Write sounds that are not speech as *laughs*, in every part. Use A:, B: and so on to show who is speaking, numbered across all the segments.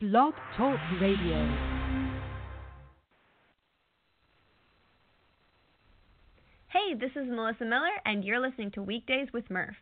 A: Blog Talk Radio.
B: Hey, this is Melissa Miller, and you're listening to Weekdays with Murph.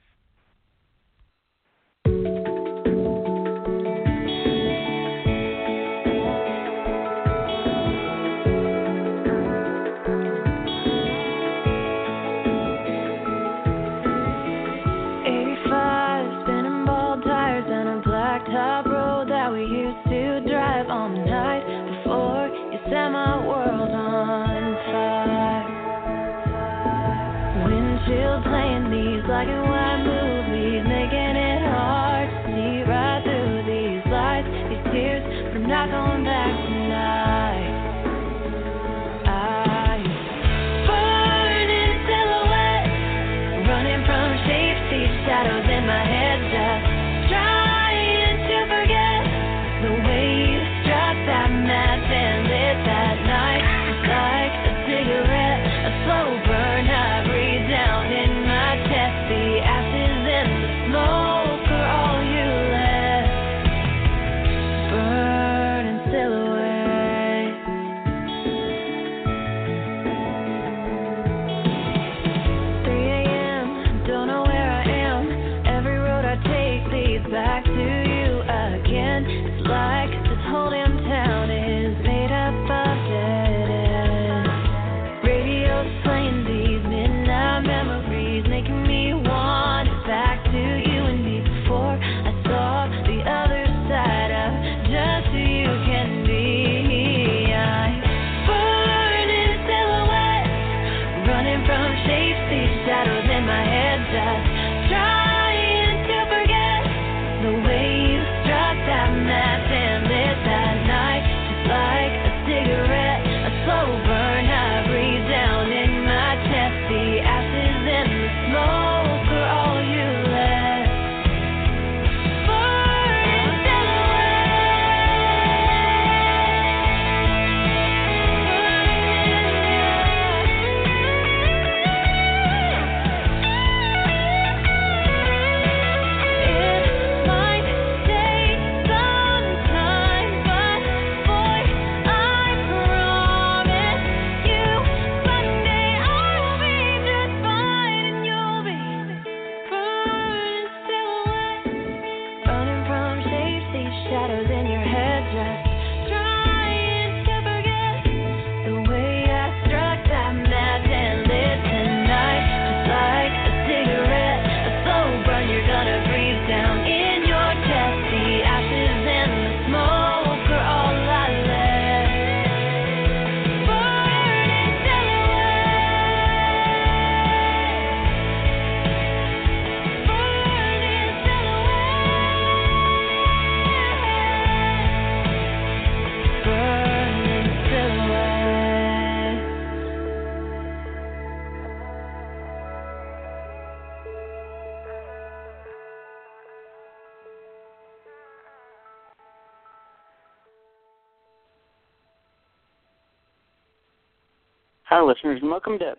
C: Hi, listeners, and welcome to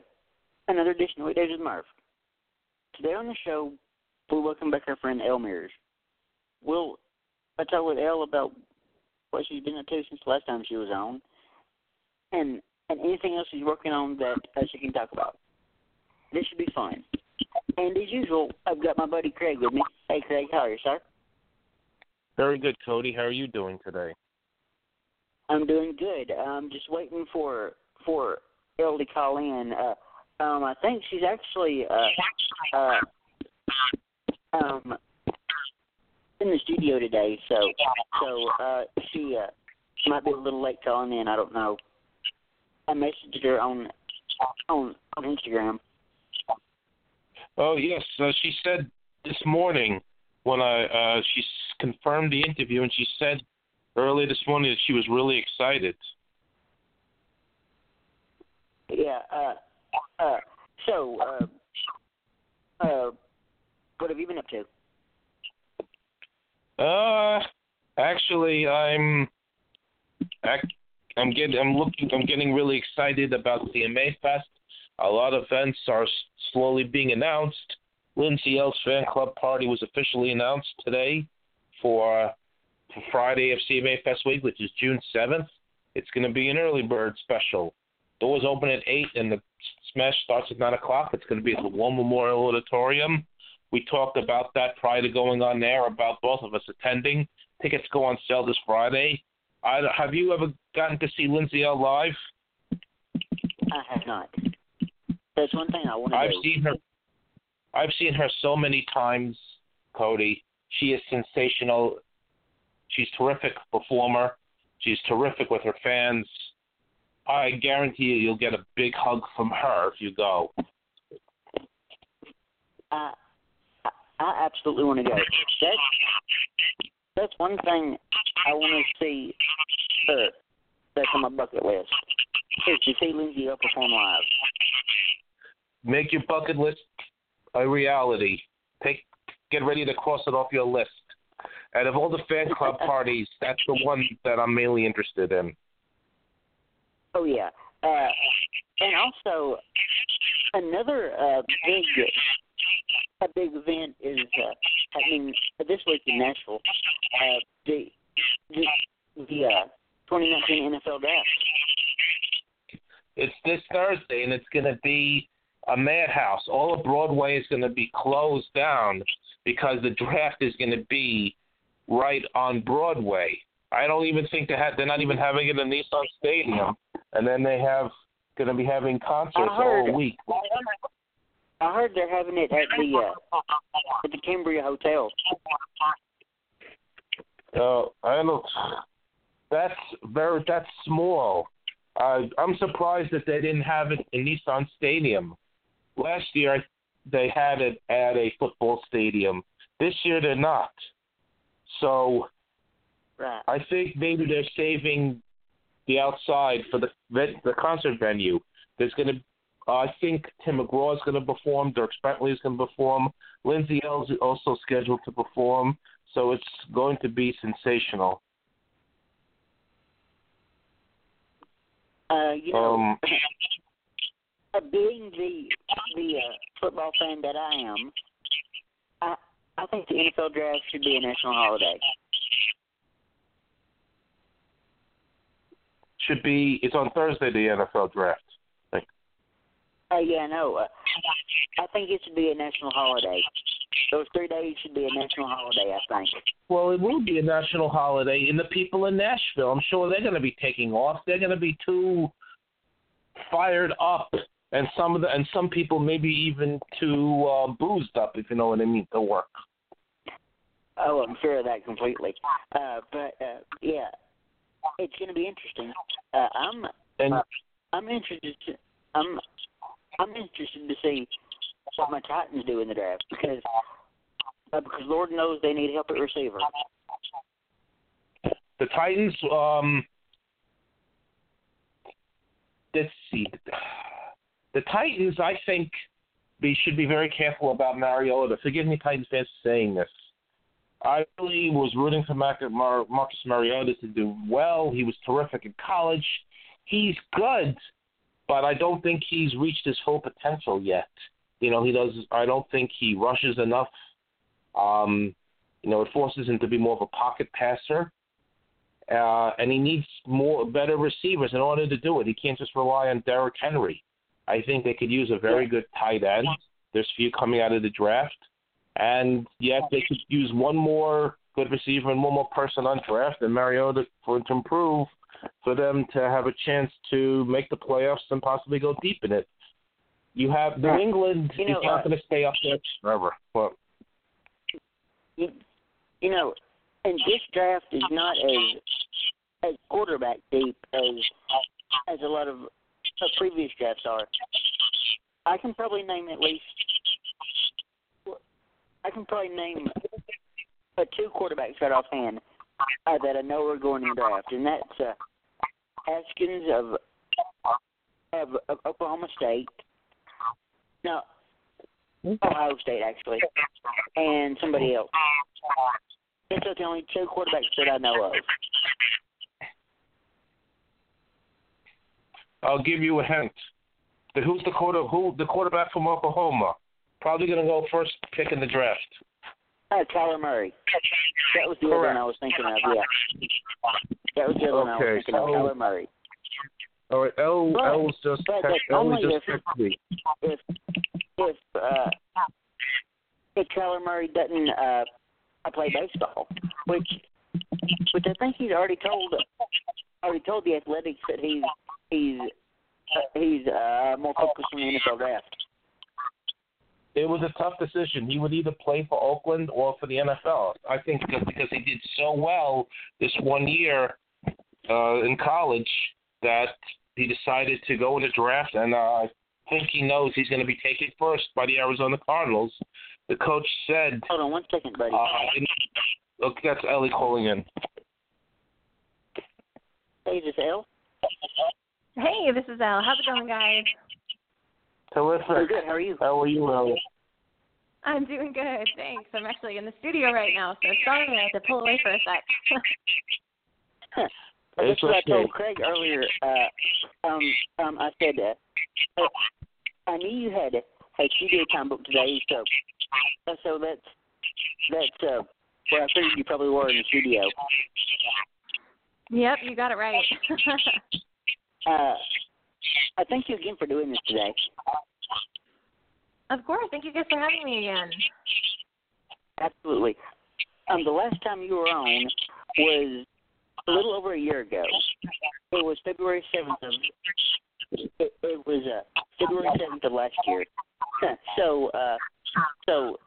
C: another edition of Weekdays with Murph. Today on the show, we'll welcome back our friend Elle Mears. We'll I talk with Elle about what she's been up to since the last time she was on, and and anything else she's working on that uh, she can talk about. This should be fun. And as usual, I've got my buddy Craig with me. Hey, Craig, how are you, sir?
D: Very good, Cody. How are you doing today?
C: I'm doing good. I'm just waiting for for Elle to call in. Uh, um, I think she's actually uh, uh, um, in the studio today, so so uh, she uh, might be a little late calling in. I don't know. I messaged her on on on Instagram.
D: Oh yes, uh, she said this morning when I uh, she confirmed the interview, and she said early this morning that she was really excited.
C: Yeah. Uh, uh, so, uh, uh, what have you been up to?
D: Uh, actually, I'm I'm getting I'm looking I'm getting really excited about CMA Fest. A lot of events are slowly being announced. Lindsay Ell's fan club party was officially announced today for Friday of CMA Fest week, which is June 7th. It's going to be an early bird special. Doors open at 8 and the smash starts at 9 o'clock. It's going to be at the War Memorial Auditorium. We talked about that prior to going on there, about both of us attending. Tickets go on sale this Friday. I, have you ever gotten to see Lindsay Ell live?
C: I have not. There's one thing I want to
D: I've
C: do.
D: seen her. I've seen her so many times, Cody. She is sensational. She's terrific performer. She's terrific with her fans. I guarantee you, you'll get a big hug from her if you go.
C: I, I, absolutely want to go. That's that's one thing I want to see. Uh, that's on my bucket list. Is to see Lindsay Ell perform live.
D: Make your bucket list a reality. Take, get ready to cross it off your list. And of all the fan club *laughs* parties, that's the one that I'm mainly interested in.
C: Oh yeah, uh, and also another uh, big a big event is uh, happening this week in Nashville. Uh, the the, the uh, 2019 NFL Draft.
D: It's this Thursday, and it's going to be a madhouse. All of Broadway is going to be closed down because the draft is going to be right on Broadway. I don't even think they had. They're not even having it in Nissan Stadium, and then they have going to be having concerts all week.
C: I heard they're having it at the uh, at the Cambria Hotel.
D: Uh, I don't. That's very. That's small. Uh, I'm surprised that they didn't have it in Nissan Stadium. Last year they had it at a football stadium. This year they're not. So
C: Right.
D: I think maybe they're saving the outside for the the concert venue. There's going to, uh, I think Tim McGraw is going to perform. Dierks Bentley is going to perform. Lindsay Ell is also scheduled to perform. So it's going to be sensational.
C: Uh, you know,
D: Um,
C: being the the uh, football fan that I am, I I think the NFL draft should be a national holiday.
D: Should be. It's on Thursday. The NFL draft. I think.
C: Oh yeah, no. Uh, I think it should be a national holiday. Those three days should be a national holiday. I think.
D: Well, it will be a national holiday, and the people in Nashville, I'm sure they're going to be taking off. They're going to be too fired up, and some of the and some people maybe even too uh, boozed up, if you know what I mean, to work.
C: Oh, I'm sure of that completely. Uh, but uh, yeah, it's going to be interesting. Uh, I'm
D: And
C: I'm interested. To, I'm I'm interested to see what my Titans do in the draft because uh, because Lord knows they need help at receiver.
D: the Titans, um, let's see, the Titans, I think, we should be very careful about Mariota. Forgive me, Titans fans, for saying this. I really was rooting for Mac- Mar- Marcus Mariota to do well. He was terrific in college. He's good, but I don't think he's reached his full potential yet. You know, he does. I don't think he rushes enough. Um, you know, it forces him to be more of a pocket passer, uh, and he needs more better receivers in order to do it. He can't just rely on Derrick Henry. I think they could use a very good tight end. There's few coming out of the draft, and yet they could use one more good receiver and one more person on draft and Mariota for to improve for them to have a chance to make the playoffs and possibly go deep in it. You have New. England
C: You know,
D: is not
C: uh,
D: going to stay up there forever.
C: You, you know, and this draft is not as as quarterback deep as as a lot of uh, previous drafts are. I can probably name at least. I can probably name uh, two quarterbacks right offhand uh, that I know are going in the draft, and that's uh, Haskins of, of of Oklahoma State. No, Ohio State actually, and somebody else. Those are the only two quarterbacks that I know of.
D: I'll give you a hint. Who's the quarter? Who the quarterback from Oklahoma? Probably going to go first pick in the draft.
C: Uh, Kyler Murray. That was the other one I was thinking of. Yeah. That was the other one I was
D: Okay,
C: thinking of. Kyler Murray.
D: All right, L
C: But-
D: L was just
C: but
D: text,
C: that's
D: L
C: only
D: just
C: if-
D: me.
C: If if uh, if Kyler Murray doesn't uh, play baseball, which which I think he's already told already told the Athletics that he's he's uh, he's uh, more focused on the NFL draft.
D: It was a tough decision. He would either play for Oakland or for the NFL. I think because because he did so well this one year uh, in college that he decided to go in the draft, and uh, I think he knows he's going to be taken first by the Arizona Cardinals. The coach said,
C: Hold on one second, buddy.
D: uh, "Look, that's Ellie calling in."
C: Hey, this is this Elle?
E: Hey, this is Elle. How's it going, guys?
C: We're
D: Terrific.
C: good. How are you?
D: How are you, Ellie?
E: I'm doing good, thanks. I'm actually in the studio right now, so sorry I had to pull away for a sec.
C: That's
D: It's
C: what I
D: okay.
C: told Craig earlier. Uh, um, um, I said, uh, uh, I knew you had a studio time book today, so uh, so that's that's uh, where I figured you probably were in the studio.
E: yep, you got it right. *laughs*
C: Uh, I thank you again for doing this today.
E: of course, thank you guys for having me again.
C: Absolutely. Um, the last time you were on was a little over a year ago. It was February seventh of. It, it was uh, February seventh of last year. *laughs* so, uh, so,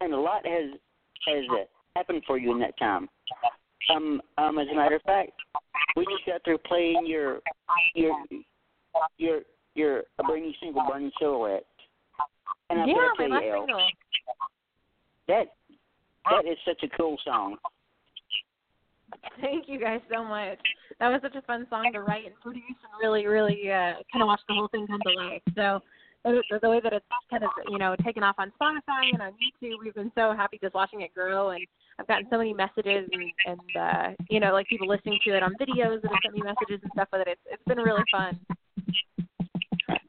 C: and a lot has has uh, happened for you in that time. Um, um, as a matter of fact, we just got through playing your your your your new single, "Burning Silhouette." And I've
E: yeah,
C: to tell you, Elle,
E: single.
C: that that is such a cool song.
E: Thank you guys so much. That was such a fun song to write and produce and really, really uh, kind of watch the whole thing come to life. So the, the way that it's kind of, you know, taken off on Spotify and on YouTube, we've been so happy just watching it grow. And I've gotten so many messages and, and uh, you know, like people listening to it on videos and have sent me messages and stuff with it. It's, it's been really fun.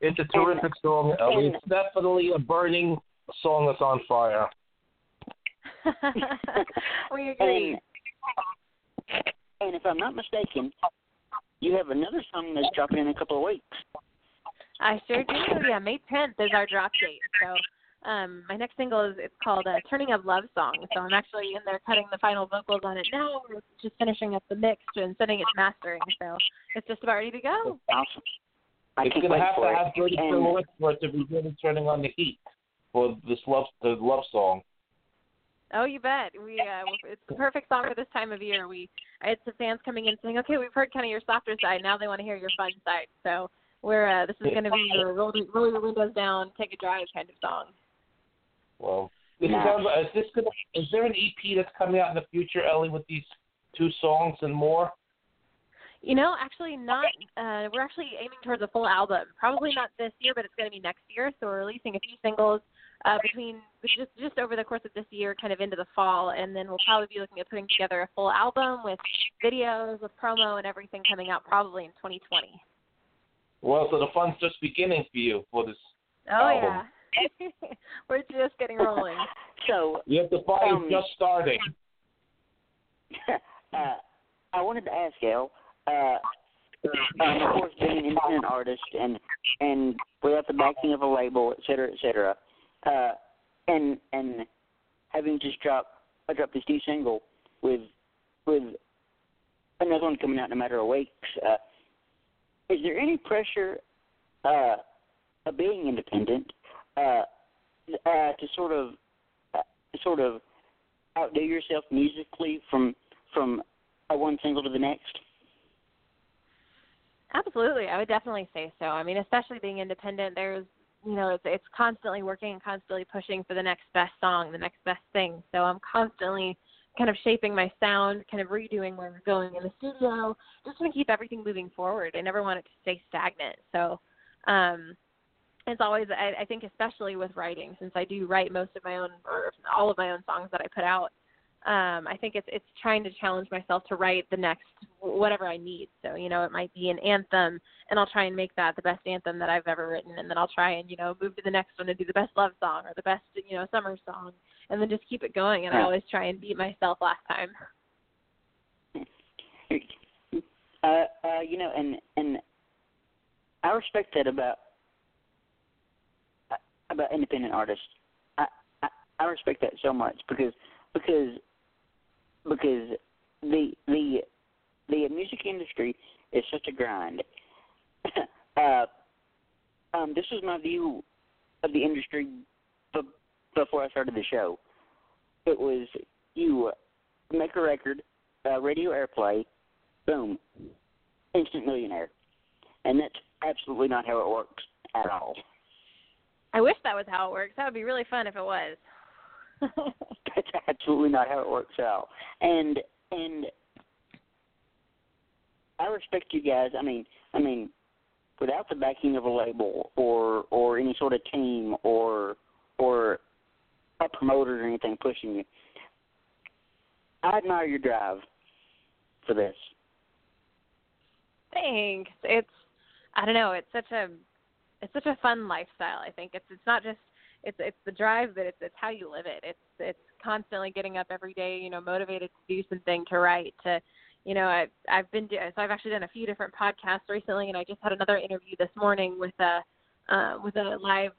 D: It's a terrific song, Ellie. It's definitely a burning song that's on fire. *laughs*
E: we agree.
C: And, and if I'm not mistaken, you have another song that's dropping in a couple of weeks.
E: I sure do. Yeah, May 10th is our drop date. So um, my next single is it's called uh, "Turning of Love Song." So I'm actually in there cutting the final vocals on it now. We're just finishing up the mix and sending it to mastering. So it's just about ready to go.
C: Awesome. I
D: it's
C: can't
D: going to
C: wait
D: have
C: for
D: to have dirty
C: And-
D: silhouettes for it to be really turning on the heat for this love the love song.
E: Oh, you bet. We uh, it's the perfect song for this time of year. We I had some fans coming in saying, "Okay, we've heard kind of your softer side. Now they want to hear your fun side." So we're uh, this is going to be your roll, roll your windows down, take a drive kind of song.
D: Well, this
C: Nice.
D: is, is this gonna, is there an EP that's coming out in the future, Ellie, with these two songs and more?
E: You know, actually not. Uh, we're actually aiming towards a full album. Probably not this year, but it's going to be next year. So we're releasing a few singles uh, between just just over the course of this year, kind of into the fall, and then we'll probably be looking at putting together a full album with videos, with promo, and everything coming out probably in 2020.
D: Well, so the fun's just beginning for you for this.
E: Oh
D: Album.
E: yeah, we're just getting rolling. *laughs*
C: So,
D: You have the fire's
C: Um,
D: just starting. *laughs*
C: uh, I wanted to ask Elle. Uh, um, of course, being an independent artist and and without the backing of a label, et cetera, et cetera, uh, and and having just dropped I dropped this new single with with another one coming out in a matter of weeks. Uh, is there any pressure uh, of being independent uh, uh, to sort of uh, sort of outdo yourself musically from from one single to the next?
E: Absolutely, I would definitely say so. I mean, especially being independent, there's you know, it's it's constantly working and constantly pushing for the next best song, the next best thing. So I'm constantly kind of shaping my sound, kind of redoing where we're going in the studio, just to keep everything moving forward. I never want it to stay stagnant. So um it's always I, I think especially with writing, since I do write most of my own or all of my own songs that I put out, um, I think it's it's trying to challenge myself to write the next whatever I need. So you know, it might be an anthem, and I'll try and make that the best anthem that I've ever written, and then I'll try and you know move to the next one and do the best love song or the best you know summer song, and then just keep it going. And I always try and beat myself last time. *laughs*
C: Uh, uh, you know, and and I respect that about about independent artists. I, I I respect that so much because because because the the the music industry is such a grind. *laughs* uh, um, this was my view of the industry b- before I started the show. It was you make a record, uh, radio airplay, boom, instant millionaire. And that's absolutely not how it works at all.
E: I wish that was how it works. That would be really fun if it was. *laughs*
C: That's absolutely not how it works out. And and I respect you guys. I mean, I mean, without the backing of a label or or any sort of team or or a promoter or anything pushing you, I admire your drive for this.
E: Thanks. It's I don't know, it's such a it's such a fun lifestyle. I think it's it's not just it's it's the drive, but it's it's how you live it. It's it's constantly getting up every day, you know, motivated to do something, to write, to you know, I've I've been do, so I've actually done a few different podcasts recently, and I just had another interview this morning with a uh, with a live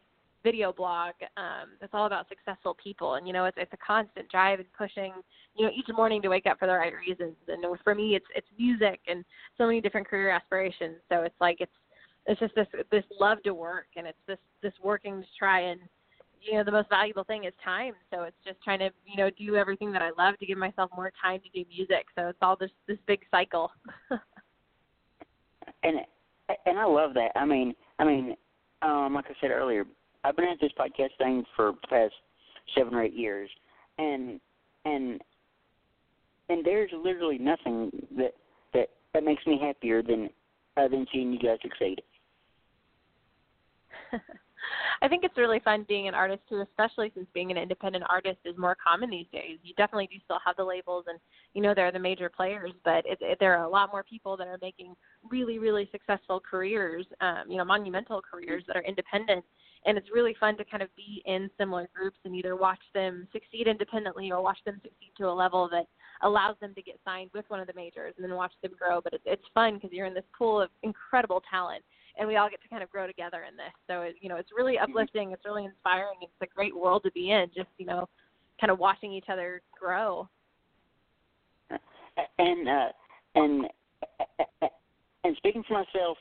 E: video blog um, that's all about successful people, and you know, it's it's a constant drive and pushing, you know, each morning to wake up for the right reasons. And for me, it's it's music and so many different career aspirations. So it's like it's it's just this this love to work, and it's this this working to try and you know the most valuable thing is time so it's just trying to you know do everything that i love to give myself more time to do music so it's all this this big cycle *laughs*
C: and and I love that. I mean, I mean, um, like I said earlier, I've been at this podcast thing for the past seven or eight years, and and and there's literally nothing that that that makes me happier than uh, than seeing you guys succeed. *laughs*
E: I think it's really fun being an artist too, especially since being an independent artist is more common these days. You definitely do still have the labels, and you know they're the major players, but it, it, there are a lot more people that are making really, really successful careers, um, you know, monumental careers that are independent. And it's really fun to kind of be in similar groups and either watch them succeed independently or watch them succeed to a level that allows them to get signed with one of the majors and then watch them grow. But it's, it's fun because you're in this pool of incredible talent and we all get to kind of grow together in this. So it, you know, it's really uplifting. It's really inspiring. It's a great world to be in. Just you know, kind of watching each other grow.
C: And uh, and and speaking for myself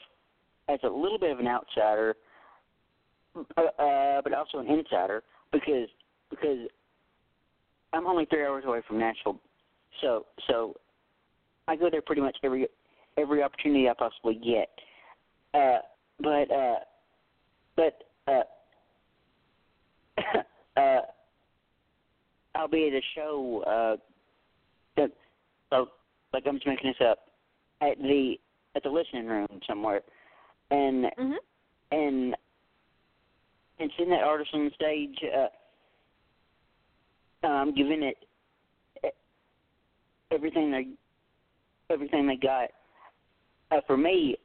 C: as a little bit of an outsider, uh, uh, but also an insider because because I'm only three hours away from Nashville, so so I go there pretty much every every opportunity I possibly get. Uh, but uh, but uh, *coughs* uh, I'll be at a show. Uh, that, oh, like I'm just making this up at the at the listening room somewhere, and
E: Mhm.
C: and and seeing that artist on stage, uh, um, giving it everything they everything they got. Uh, for me,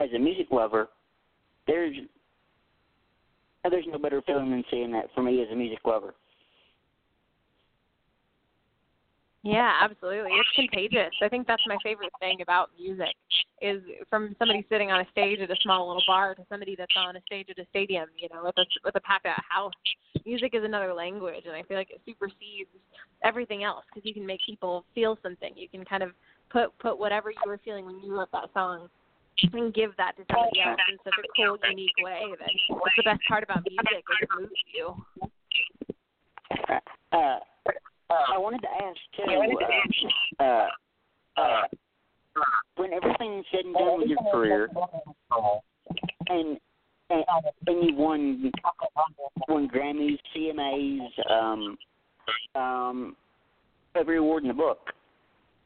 C: as a music lover, there's uh, there's no better feeling than seeing that for me as a music lover.
E: Yeah, absolutely. It's contagious. I think that's my favorite thing about music is from somebody sitting on a stage at a small little bar to somebody that's on a stage at a stadium, you know, with a with a packed out house. Music is another language and I feel like it supersedes everything else because you can make people feel something. You can kind of put put whatever you were feeling when you wrote that song and give that to somebody else in such a cool, unique way that that's the best part about music is it moves you.
C: Uh, I wanted to ask too. Uh, uh, uh, when everything's said and done with your career, and and, and you won won Grammys, CMAs, um, um, every award in the book,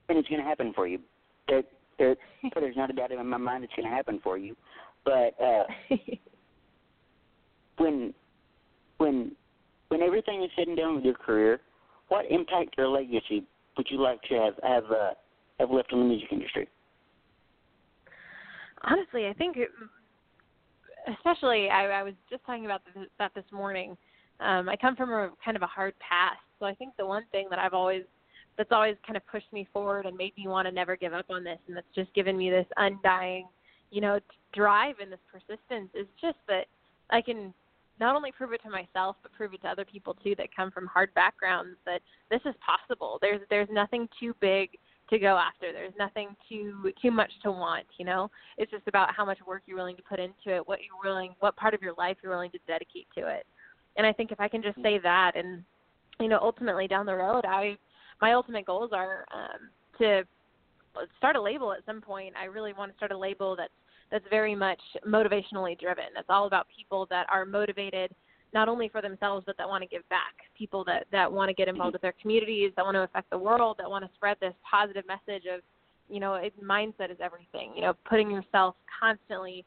C: and it's going to happen for you. There, there, *laughs* there's not a doubt in my mind it's going to happen for you. But uh, *laughs* when when when everything is said and done with your career, what impact or legacy would you like to have have uh, have left on the music industry?
E: Honestly, I think, it, especially, I, I was just talking about this, that this morning. Um, I come from a kind of a hard past, So I think the one thing that I've always that's always kind of pushed me forward and made me want to never give up on this and that's just given me this undying, you know, drive and this persistence is just that I can not only prove it to myself but prove it to other people too that come from hard backgrounds that this is possible. There's there's nothing too big to go after. There's nothing too too much to want, you know. It's just about how much work you're willing to put into it, what you're willing what part of your life you're willing to dedicate to it. And I think if I can just mm. say that and you know, ultimately down the road I my ultimate goals are um to start a label at some point. I really want to start a label that's that's very much motivationally driven. That's all about people that are motivated not only for themselves but that want to give back. People that that want to get involved with their communities, that want to affect the world, that want to spread this positive message of, you know, it, mindset is everything. You know, putting yourself constantly,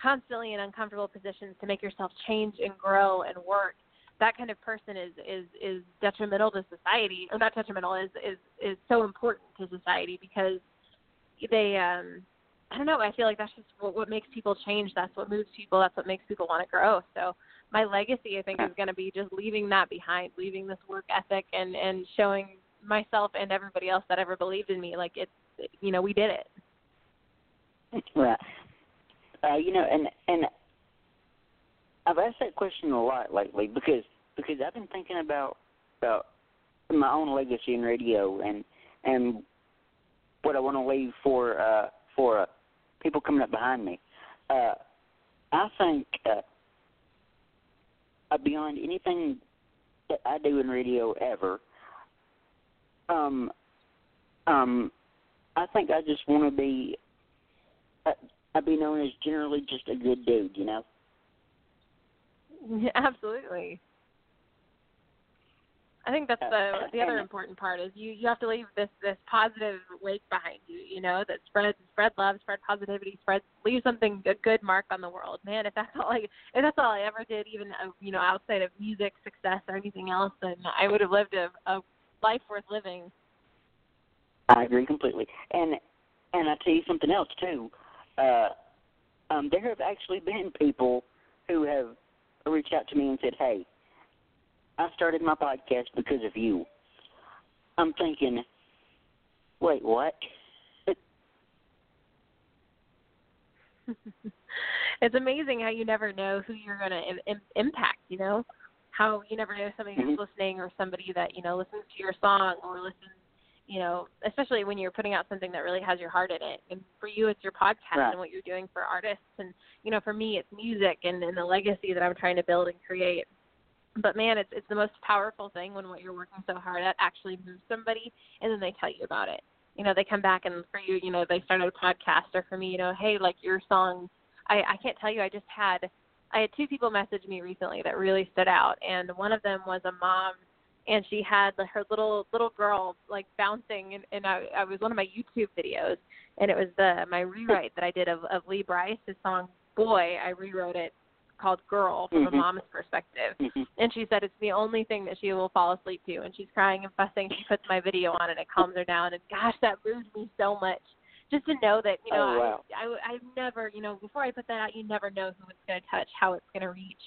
E: constantly in uncomfortable positions to make yourself change and grow and work. That kind of person is is is detrimental to society, or not detrimental is is is so important to society because they um I don't know. I feel like that's just what, what makes people change. That's what moves people. That's what makes people want to grow. So my legacy, I think, is going to be just leaving that behind, leaving this work ethic, and and showing myself and everybody else that ever believed in me, like it's, you know, we did it.
C: Right. Uh, you know, and and I've asked that question a lot lately because because I've been thinking about about my own legacy in radio and and what I want to leave for uh, for uh, people coming up behind me. Uh, I think uh, beyond anything that I do in radio ever, um, um, I think I just want to be. Uh, I'd be known as generally just a good dude, you know. *laughs*
E: Yeah, absolutely. I think that's the *laughs* the other important part is you you have to leave this this positive wake behind you. You know that spread spread love, spread positivity, spread leave something a good mark on the world. Man, if that's *laughs* all I if that's all I ever did, even uh, you know outside of music success or anything else, then I would have lived a, a life worth living.
C: I agree completely, and and I tell you something else too. Uh, um, there have actually been people who have reached out to me and said, "Hey, I started my podcast because of you. I'm thinking, wait, what? *laughs*
E: it's amazing how you never know who you're going to Im- Im- impact, you know? How you never know somebody who's
C: mm-hmm.
E: listening or somebody that, you know, listens to your song or listens, you know, especially when you're putting out something that really has your heart in it. And for you, it's your podcast
C: right.
E: and what you're doing for artists. And, you know, for me, it's music and, and the legacy that I'm trying to build and create but man, it's it's the most powerful thing when what you're working so hard at actually moves somebody, and then they tell you about it. You know, they come back and for you, you know, they started a podcast, or for me, you know, hey, like your song, I I can't tell you, I just had I had two people message me recently that really stood out, and one of them was a mom, and she had her little little girl like bouncing, and, and I I was one of my YouTube videos, and it was the my rewrite that I did of of Lee Brice, his song Boy. I rewrote it called Girl from
C: mm-hmm.
E: a mom's perspective.
C: Mm-hmm.
E: And she said it's the only thing that she will fall asleep to. And she's crying and fussing. She puts my video on and it calms her down. And gosh, that moved me so much. Just to know that, you know,
C: oh, wow.
E: I, I, I've never, you know, before I put that out, you never know who it's going to touch, how it's going to reach.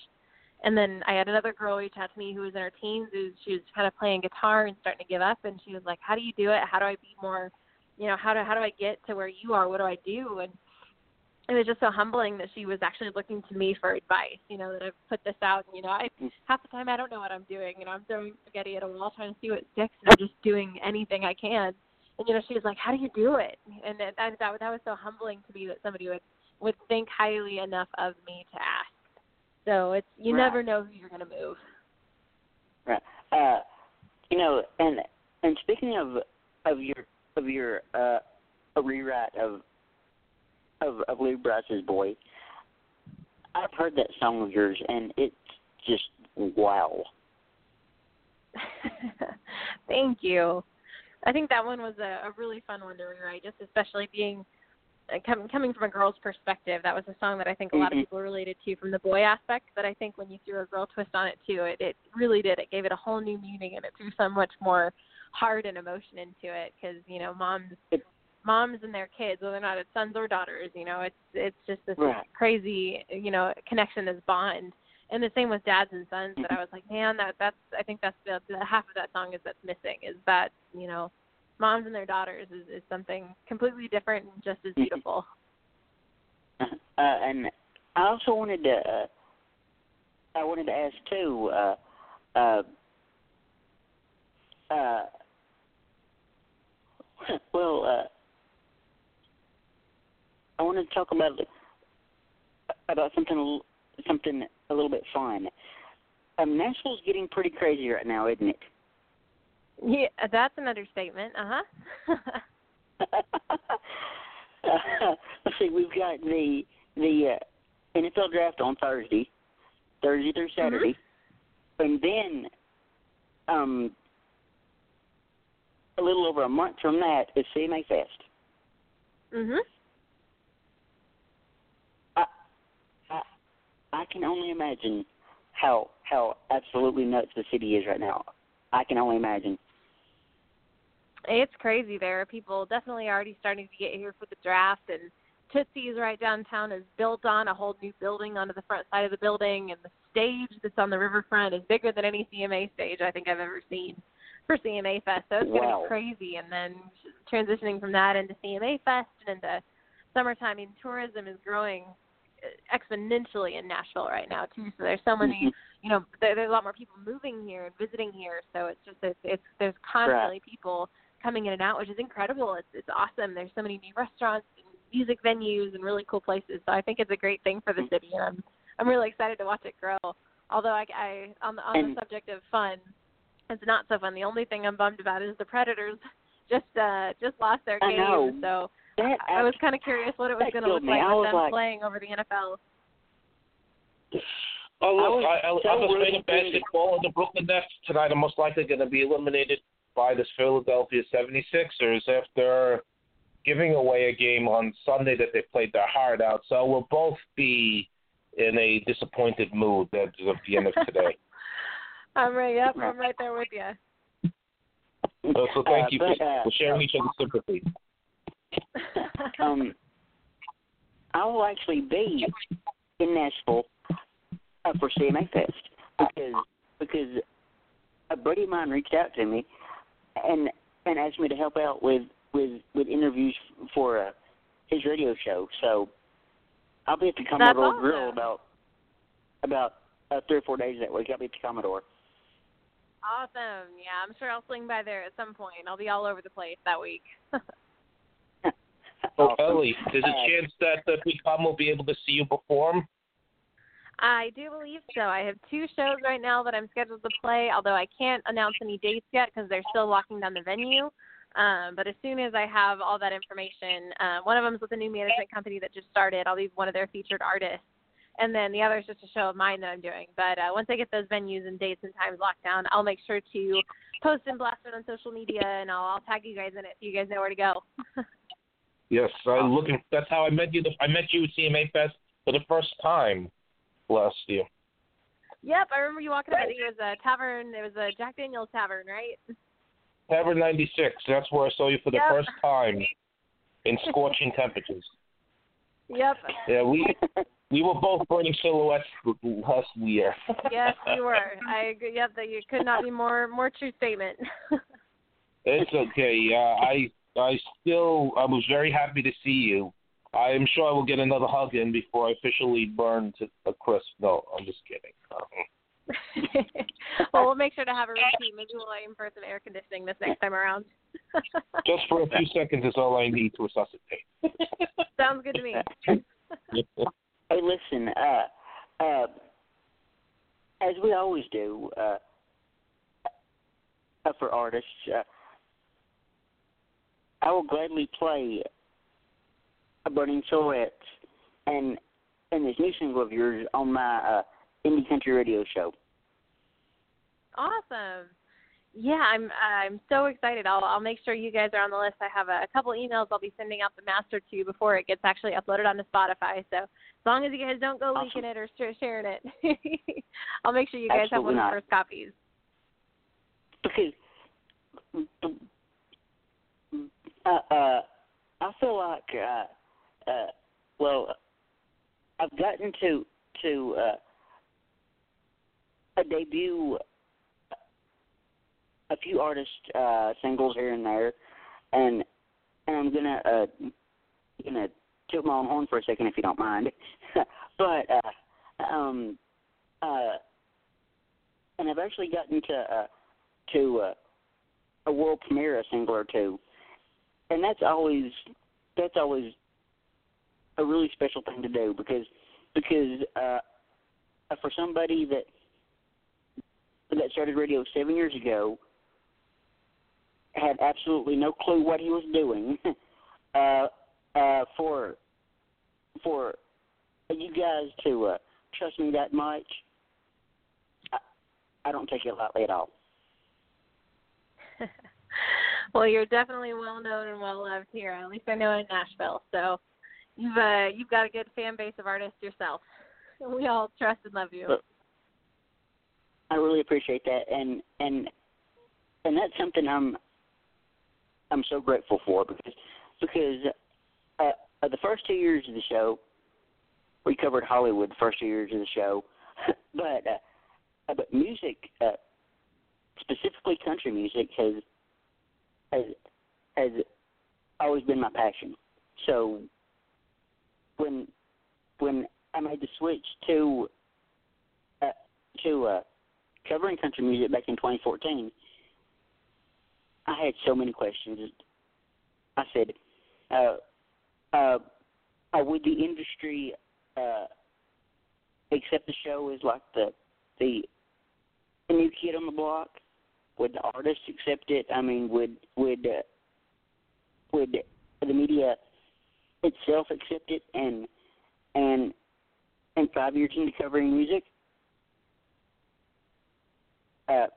E: And then I had another girl reach out to me who was in her teens. Who she was kind of playing guitar and starting to give up. And she was like, "How do you do it? How do I be more, you know, how do how do I get to where you are? What do I do?" And it was just so humbling that she was actually looking to me for advice. You know that I've put this out. And, you know, I half the time I don't know what I'm doing. You know, I'm throwing spaghetti at a wall trying to see what sticks, and I'm just doing anything I can. And you know, she was like, "How do you do it?" And that that that, that was so humbling to me that somebody would would think highly enough of me to ask. So it's you
C: right.
E: never know who you're going to move.
C: Right. Uh, you know, and and speaking of of your of your uh, a rewrite of of, of Lee Brice's Boy. I've heard that song of yours, and it's just wow. *laughs*
E: Thank you. I think that one was a, a really fun one to rewrite, just especially being uh, com- coming from a girl's perspective. That was a song that I think a lot
C: mm-hmm.
E: of people related to from the boy aspect. But I think when you threw a girl twist on it too, it it really did. It gave it a whole new meaning, and it threw so much more heart and emotion into it because you know moms moms and their kids, whether or not it's sons or daughters. You know, it's it's just this
C: right.
E: crazy, you know, connection, this bond. and the same with Dads and Sons. That I was like, man, that that's I think that's the, the half of that song is that's missing is that you know, moms and their daughters is, is something completely different and just as beautiful.
C: Uh, and I also wanted to uh, I wanted to ask too. Uh, uh, uh, *laughs* well, uh, I wanted to talk about about something a little- something a little bit fun. Um, Nashville's getting pretty crazy right now, isn't it?
E: Yeah, that's an understatement. Uh huh.
C: uh, *laughs* let's see, we've got the the uh, NFL draft on Thursday, Thursday through Saturday, and then um, a little over a month from that is CMA Fest.
E: mhm.
C: I, I I can only imagine how how absolutely nuts the city is right now. I can only imagine.
E: It's crazy. There are people definitely already starting to get here for the draft, and Tootsie's right downtown is built on a whole new building onto the front side of the building, and the stage that's on the riverfront is bigger than any CMA stage I think I've ever seen for CMA Fest. So it's
C: Wow.
E: going to be crazy. And then transitioning from that into CMA Fest and into summertime, I mean, tourism is growing exponentially in Nashville right now too. So there's so many, you know, there, there's a lot more people moving here and visiting here. So it's just it's, it's there's constantly people coming in and out, which is incredible. It's it's awesome. There's so many new restaurants and music venues and really cool places. So I think it's a great thing for the city, and I'm I'm really excited to watch it grow. Although I, I on the on the subject of fun, it's not so fun. The only thing I'm bummed about is the Predators *laughs* just uh just lost their game. So
C: That
E: I was kind of curious what it was going to look
C: me.
E: like with them
C: like-
E: playing over the NFL.
D: Oh,
C: I
D: look,
C: was
D: I, I,
C: so
D: I'm a fan of basketball, and the Brooklyn Nets tonight are most likely going to be eliminated by this Philadelphia 76ers after giving away a game on Sunday that they played their heart out. So we'll both be in a disappointed mood at the end of today. *laughs*
E: I'm right. Yep, I'm right there with you.
D: so, so thank
C: Uh,
D: you for,
C: uh,
D: for sharing each other's sympathy.
C: Um, I will actually be in Nashville uh, for CMA Fest because because a buddy of mine reached out to me and and asked me to help out with with with interviews for uh, his radio show. So I'll be at the Commodore
E: awesome.
C: Grill about about uh, three or four days that week. I'll be at the Commodore.
E: awesome. Yeah, I'm sure I'll swing by there at some point. I'll be all over the place that week. *laughs*
D: Oh. Ellie, there's a chance that we come will be able to see you perform.
E: I do believe so. I have two shows right now that I'm scheduled to play, although I can't announce any dates yet because they're still locking down the venue. Um, but as soon as I have all that information, uh, one of them is with a new management company that just started. I'll be one of their featured artists. And then the other is just a show of mine that I'm doing. But uh, once I get those venues and dates and times locked down, I'll make sure to post and blast it on social media, and I'll, I'll tag you guys in it so you guys know where to go. *laughs*
D: Yes, I'm looking. That's how I met you. I met you at CMA Fest for the first time last year.
E: yep, I remember you walking up. I think it was a tavern. It was a Jack Daniel's tavern, right?
D: Tavern 96. That's where I saw you for the
E: Yep.
D: first time *laughs* in scorching temperatures.
E: Yep.
D: Yeah, we *laughs* we were both burning silhouettes last year.
E: Yes, you were. *laughs* I agree. Yep, that you could not be more more true statement.
D: It's okay. Uh, I I still I was very happy to see you. I am sure I will get another hug in before I officially burn to a crisp. No, I'm just kidding. *laughs*
E: Well, we'll make sure to have a repeat. Maybe we'll aim for some air conditioning this next time around. *laughs*
D: just for a few seconds is all I need to resuscitate. *laughs*
E: Sounds good to me.
C: Hey, listen, uh, uh, as we always do uh, uh, for artists, uh, I will gladly play a Burning Silhouette and and this new single of yours on my uh, indie country radio show.
E: Awesome. Yeah, I'm I'm so excited. I'll I'll make sure you guys are on the list. I have a, a couple emails I'll be sending out the master to you before it gets actually uploaded onto Spotify. So as long as you guys don't go
C: Awesome.
E: leaking it or sh- sharing it, *laughs* I'll make sure you guys have one of the first copies.
C: because uh, uh, I feel like uh, uh, well, I've gotten to to uh, a debut a few artist uh singles here and there and and I'm gonna uh gonna toot my own horn for a second if you don't mind. *laughs* but uh um uh and I've actually gotten to uh to uh a world premiere a single or two. And that's always that's always a really special thing to do because because uh for somebody that that started radio seven years ago had absolutely no clue what he was doing. *laughs* uh, uh, for for you guys to uh, trust me that much, I, I don't take it lightly at all. *laughs*
E: well, you're definitely well known and well loved here. At least I know in Nashville. So you've uh, you've got a good fan base of artists yourself. We all trust and love you.
C: I really appreciate that, and and and that's something I'm I'm so grateful for because because uh, uh, the first two years of the show we covered Hollywood the first two years of the show, *laughs* but uh, uh, but music, uh, specifically country music, has has has always been my passion. So when when I made the switch to uh, to uh, covering country music back in 2014, I had so many questions. I said, uh, uh, would the industry uh, accept the show as like the the new kid on the block? Would the artists accept it? I mean, would would uh, would the media itself accept it? And and and five years into covering music, uh,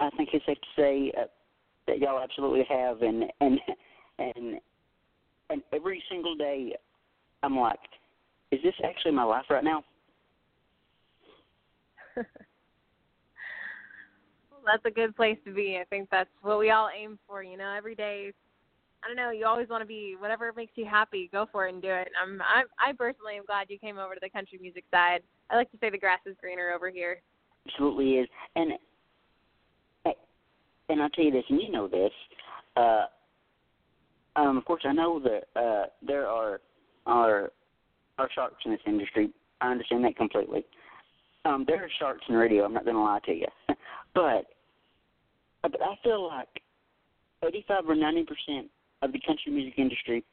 C: I think it's safe to say uh, that y'all absolutely have, and and and and every single day, I'm like, is this actually my life right now? *laughs*
E: that's a good place to be. I think that's what we all aim for. You know, every day. I don't know. You always want to be whatever makes you happy. Go for it and do it. I'm. I'm. I personally am glad you came over to the country music side. I like to say the grass is greener over here.
C: Absolutely is, and and I'll tell you this, and you know this. Uh, um, of course, I know that uh, there are are are sharks in this industry. I understand that completely. Um, there are sharks in radio. I'm not going to lie to you, *laughs* but but I feel like 85 or 90 percent of the country music industry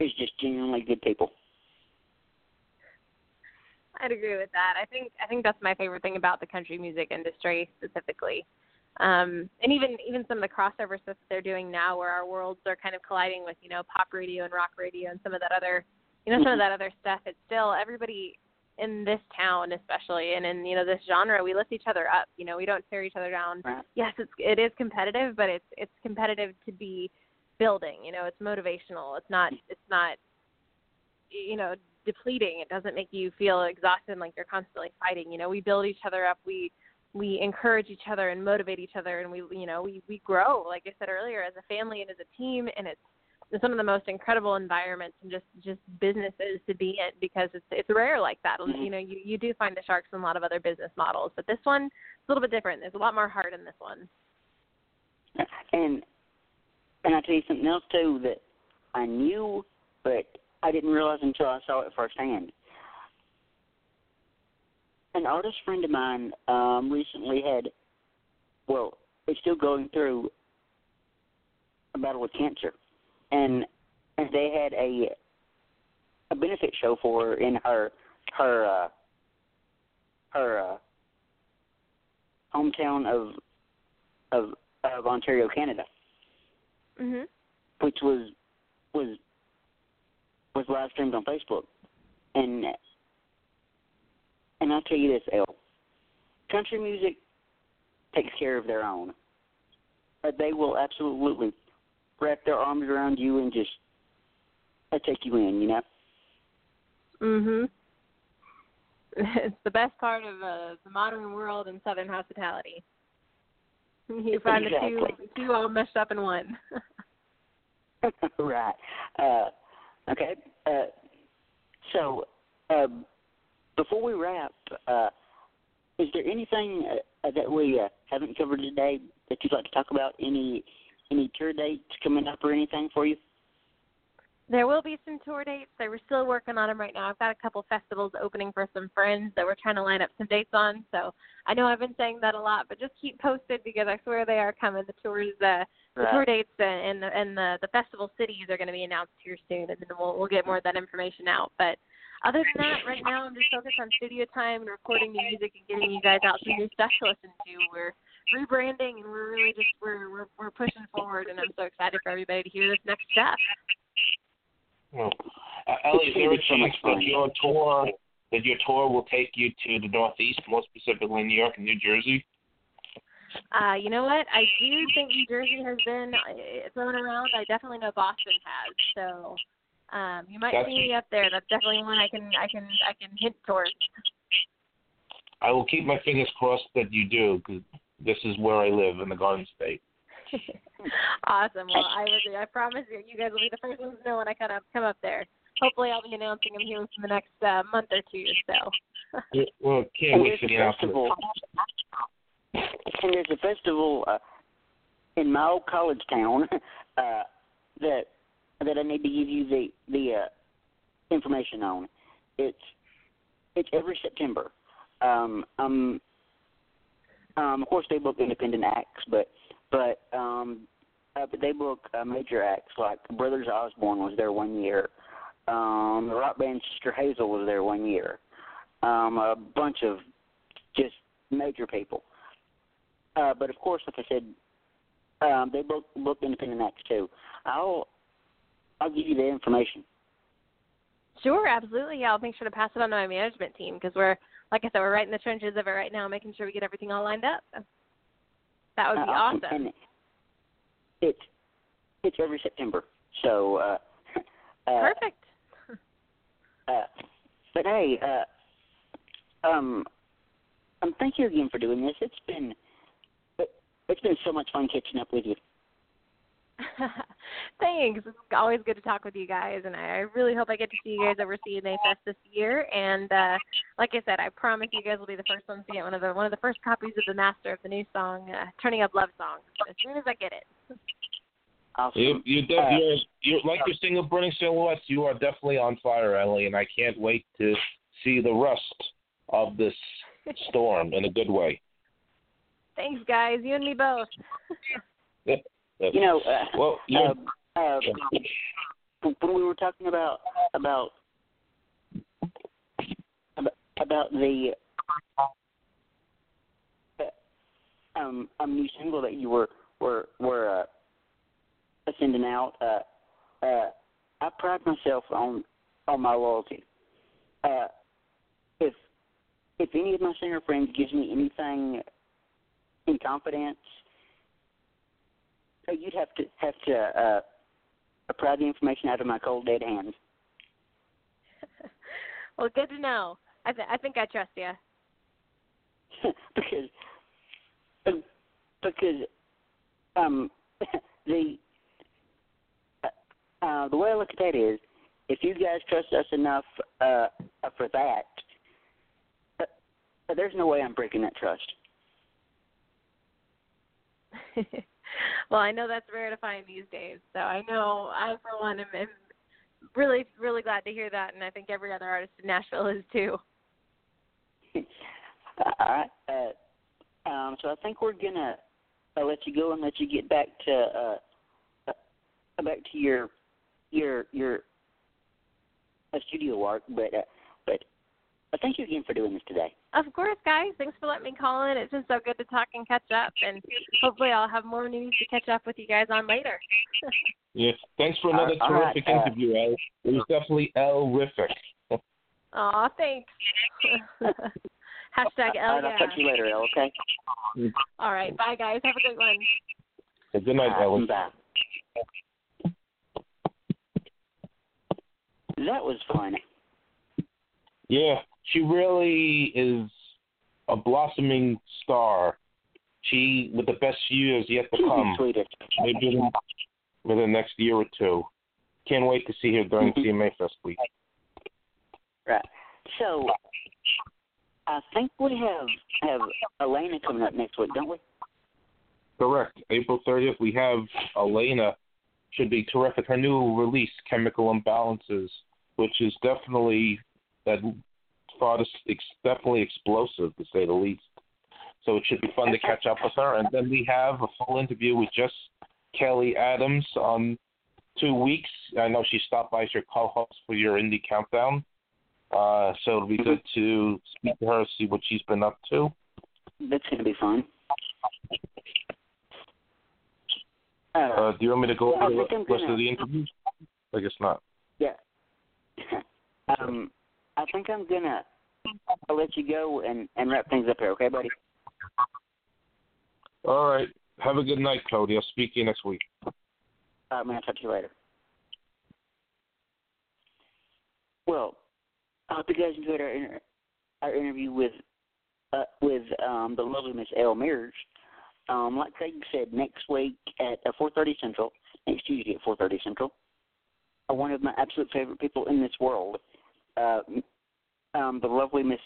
C: is just genuinely good people.
E: I'd agree with that. I think I think that's my favorite thing about the country music industry specifically um, and even even some of the crossover stuff that they're doing now, where our worlds are kind of colliding with you know pop radio and rock radio and some of that other you know some of
C: Mm-hmm.
E: that other stuff. It's still everybody in this town, especially, and in you know this genre, we lift each other up. You know, we don't tear each other down.
C: Right.
E: Yes, it's it is competitive, but it's it's competitive to be building. You know, it's motivational. It's not it's not you know depleting. It doesn't make you feel exhausted and like you're constantly fighting. You know, we build each other up. We we encourage each other and motivate each other and we you know we we grow like i said earlier as a family and as a team and it's it's one of the most incredible environments and just just businesses to be in because it's it's rare like that
C: Mhm.
E: you know you you do find the sharks in a lot of other business models but this one is a little bit different there's a lot more heart in this one
C: And and I'll tell you something else too that I knew, but I didn't realize until I saw it firsthand. An artist friend of mine um, recently had, well, is still going through a battle with cancer, and they had a a benefit show for her in her her uh, her uh, hometown of of of Ontario, Canada,
E: mhm
C: which was was was live streamed on Facebook, and and I'll tell you this, Elle, country music takes care of their own. Uh, they will absolutely wrap their arms around you and just uh, take you in, you know.
E: mhm *laughs* it's the best part of uh, the modern world and southern hospitality you *laughs* find the two two all meshed up in one *laughs*
C: right. Uh, okay. Uh, so, um, before we wrap, uh, is there anything uh, that we uh, haven't covered today that you'd like to talk about? Any any tour dates coming up or anything for you?
E: There will be some tour dates. They we're still working on them right now. I've got a couple festivals opening for some friends that we're trying to line up some dates on. So I know I've been saying that a lot, but just keep posted because I swear they are coming. The tours, uh, the
C: Right.
E: tour dates, and the and the the festival cities are going to be announced here soon, and then we'll we'll get more of that information out. But other than that, right now I'm just focused on studio time and recording new music and getting you guys out some new stuff to listen to. We're rebranding and we're really just we're we're we're pushing forward, and I'm so excited for everybody to hear this next step.
D: Well, uh, Ellie, is there a
C: It's so much
D: chance that
C: fun.
D: your tour that your tour will take you to the Northeast, more specifically New York and New Jersey?
E: Uh, you know what? I do think New Jersey has been uh, thrown around. I definitely know Boston has. So um, you might
D: That's-
E: see me up there. That's definitely one I can I can I can hint towards.
D: I will keep my fingers crossed that you do, because this is where I live in the Garden State. *laughs*
E: awesome. Well, I would. I promise you, you guys will be the first ones to know when I kind of come up there. Hopefully, I'll be announcing them here within the next uh, month or two or so. *laughs*
D: Yeah, Well, can't
C: And
D: wait
C: there's
D: for the
C: a
D: announcement.
C: festival. And there's a festival uh, in my old college town *laughs* uh, that that I need to give you the the uh, information on. It's it's every September. Um, um, um, of course, they book independent acts, but but um, uh, but they book uh, major acts like Brothers Osborne was there one year. Um, the rock band Sister Hazel was there one year. Um, a bunch of just major people. Uh, but of course, like I said, um, they book book independent acts too. I'll I'll give you the information.
E: Sure, absolutely. Yeah, I'll make sure to pass it on to my management team because we're, like I said, we're right in the trenches of it right now, making sure we get everything all lined up. That would be
C: Uh,
E: awesome.
C: And it's it's every September. So uh, *laughs* uh,
E: Perfect.
C: Uh, but hey, uh, um, um, thank you again for doing this. It's been it, it's been so much fun catching up with you. *laughs*
E: Thanks. It's always good to talk with you guys, and I really hope I get to see you guys over CMA Fest this year. And uh, like I said, I promise you guys will be the first ones to get one of the one of the first copies of the master of the new song, uh, "Turning Up Love Song," as soon as I get it.
C: Awesome.
D: You, you def-
C: Uh,
D: you're, you're like your single burning silhouettes. You are definitely on fire, Ellie, and I can't wait to see the rest of this storm in a good way. *laughs*
E: Thanks, guys. You and me both.
D: Yep.
C: You know, uh,
D: well, you're,
C: uh, uh, when we were talking about about about, about the uh, um, um new single that you were were were uh, sending out, uh, uh, I pride myself on on my loyalty. Uh, if if any of my singer friends gives me anything in confidence, you'd have to have to uh, pry the information out of my cold dead hands. *laughs*
E: well, good to know. I th- I think I trust you.
C: because *laughs* uh, because um *laughs* the uh, uh, the way I look at that is if you guys trust us enough uh, uh, for that, uh, there's no way I'm breaking that trust. *laughs*
E: well, I know that's rare to find these days. So I know I, for one, am, am really, really glad to hear that, and I think every other artist in Nashville is too. *laughs*
C: All right. Uh, um, so I think we're gonna uh, let you go and let you get back to uh, uh, back to your your your uh, studio work. But uh, but uh, thank you again for doing this today.
E: Of course, guys. Thanks for letting me call in. It's been so good to talk and catch up, and hopefully I'll have more news to catch up with you guys on later. *laughs*
D: yes. Thanks for another
C: Uh,
D: terrific
C: uh,
D: interview, Elle. It was definitely El-rific. *laughs*
E: Aw, thanks. *laughs* Hashtag
C: All
E: L
C: right, I'll catch you later, Elle. Okay.
E: All right, bye guys. Have a good one.
D: Good night,
C: Uh,
D: Ellie.
C: bye. That was fun.
D: Yeah, she really is a blossoming star. She, with the best years yet to come, maybe in- within the next year or two. Can't wait to see her during.
C: Mm-hmm.
D: CMA Fest week.
C: Right. So, I think we have have Elena coming up next week, don't we?
D: Correct. April 30th, we have Elena. Should be terrific. Her new release, Chemical Imbalances, which is definitely that farthest, definitely explosive to say the least. So it should be fun to catch up with her. And then we have a full interview with just Kelly Adams on two weeks. I know she stopped by as your co-host for your indie countdown. Uh, so it'll be good to speak to her, see what she's been up to.
C: That's going to be fun. Uh,
D: Uh, do you want me to go over the rest of the interviews? I guess not.
C: yeah. *laughs* um, I think I'm gonna I'll let you go and and wrap things up here, okay, buddy?
D: All right. Have a good night, Cody. I'll speak to you next week.
C: Uh, man, I'll talk to you later. Well, I hope you guys enjoyed our inter- our interview with uh, with um, the lovely Miss Elle Mears. Um, like Craig said, next week at uh, 4:30 Central, next Tuesday at 4:30 Central, one of my absolute favorite people in this world, uh, um, the lovely Miss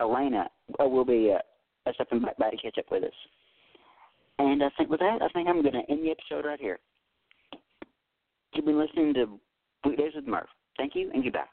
C: Elena, uh, will be uh, stepping back by to catch up with us. And I think with that, I think I'm going to end the episode right here. You've been listening to Weekdays with Murph. Thank you and goodbye.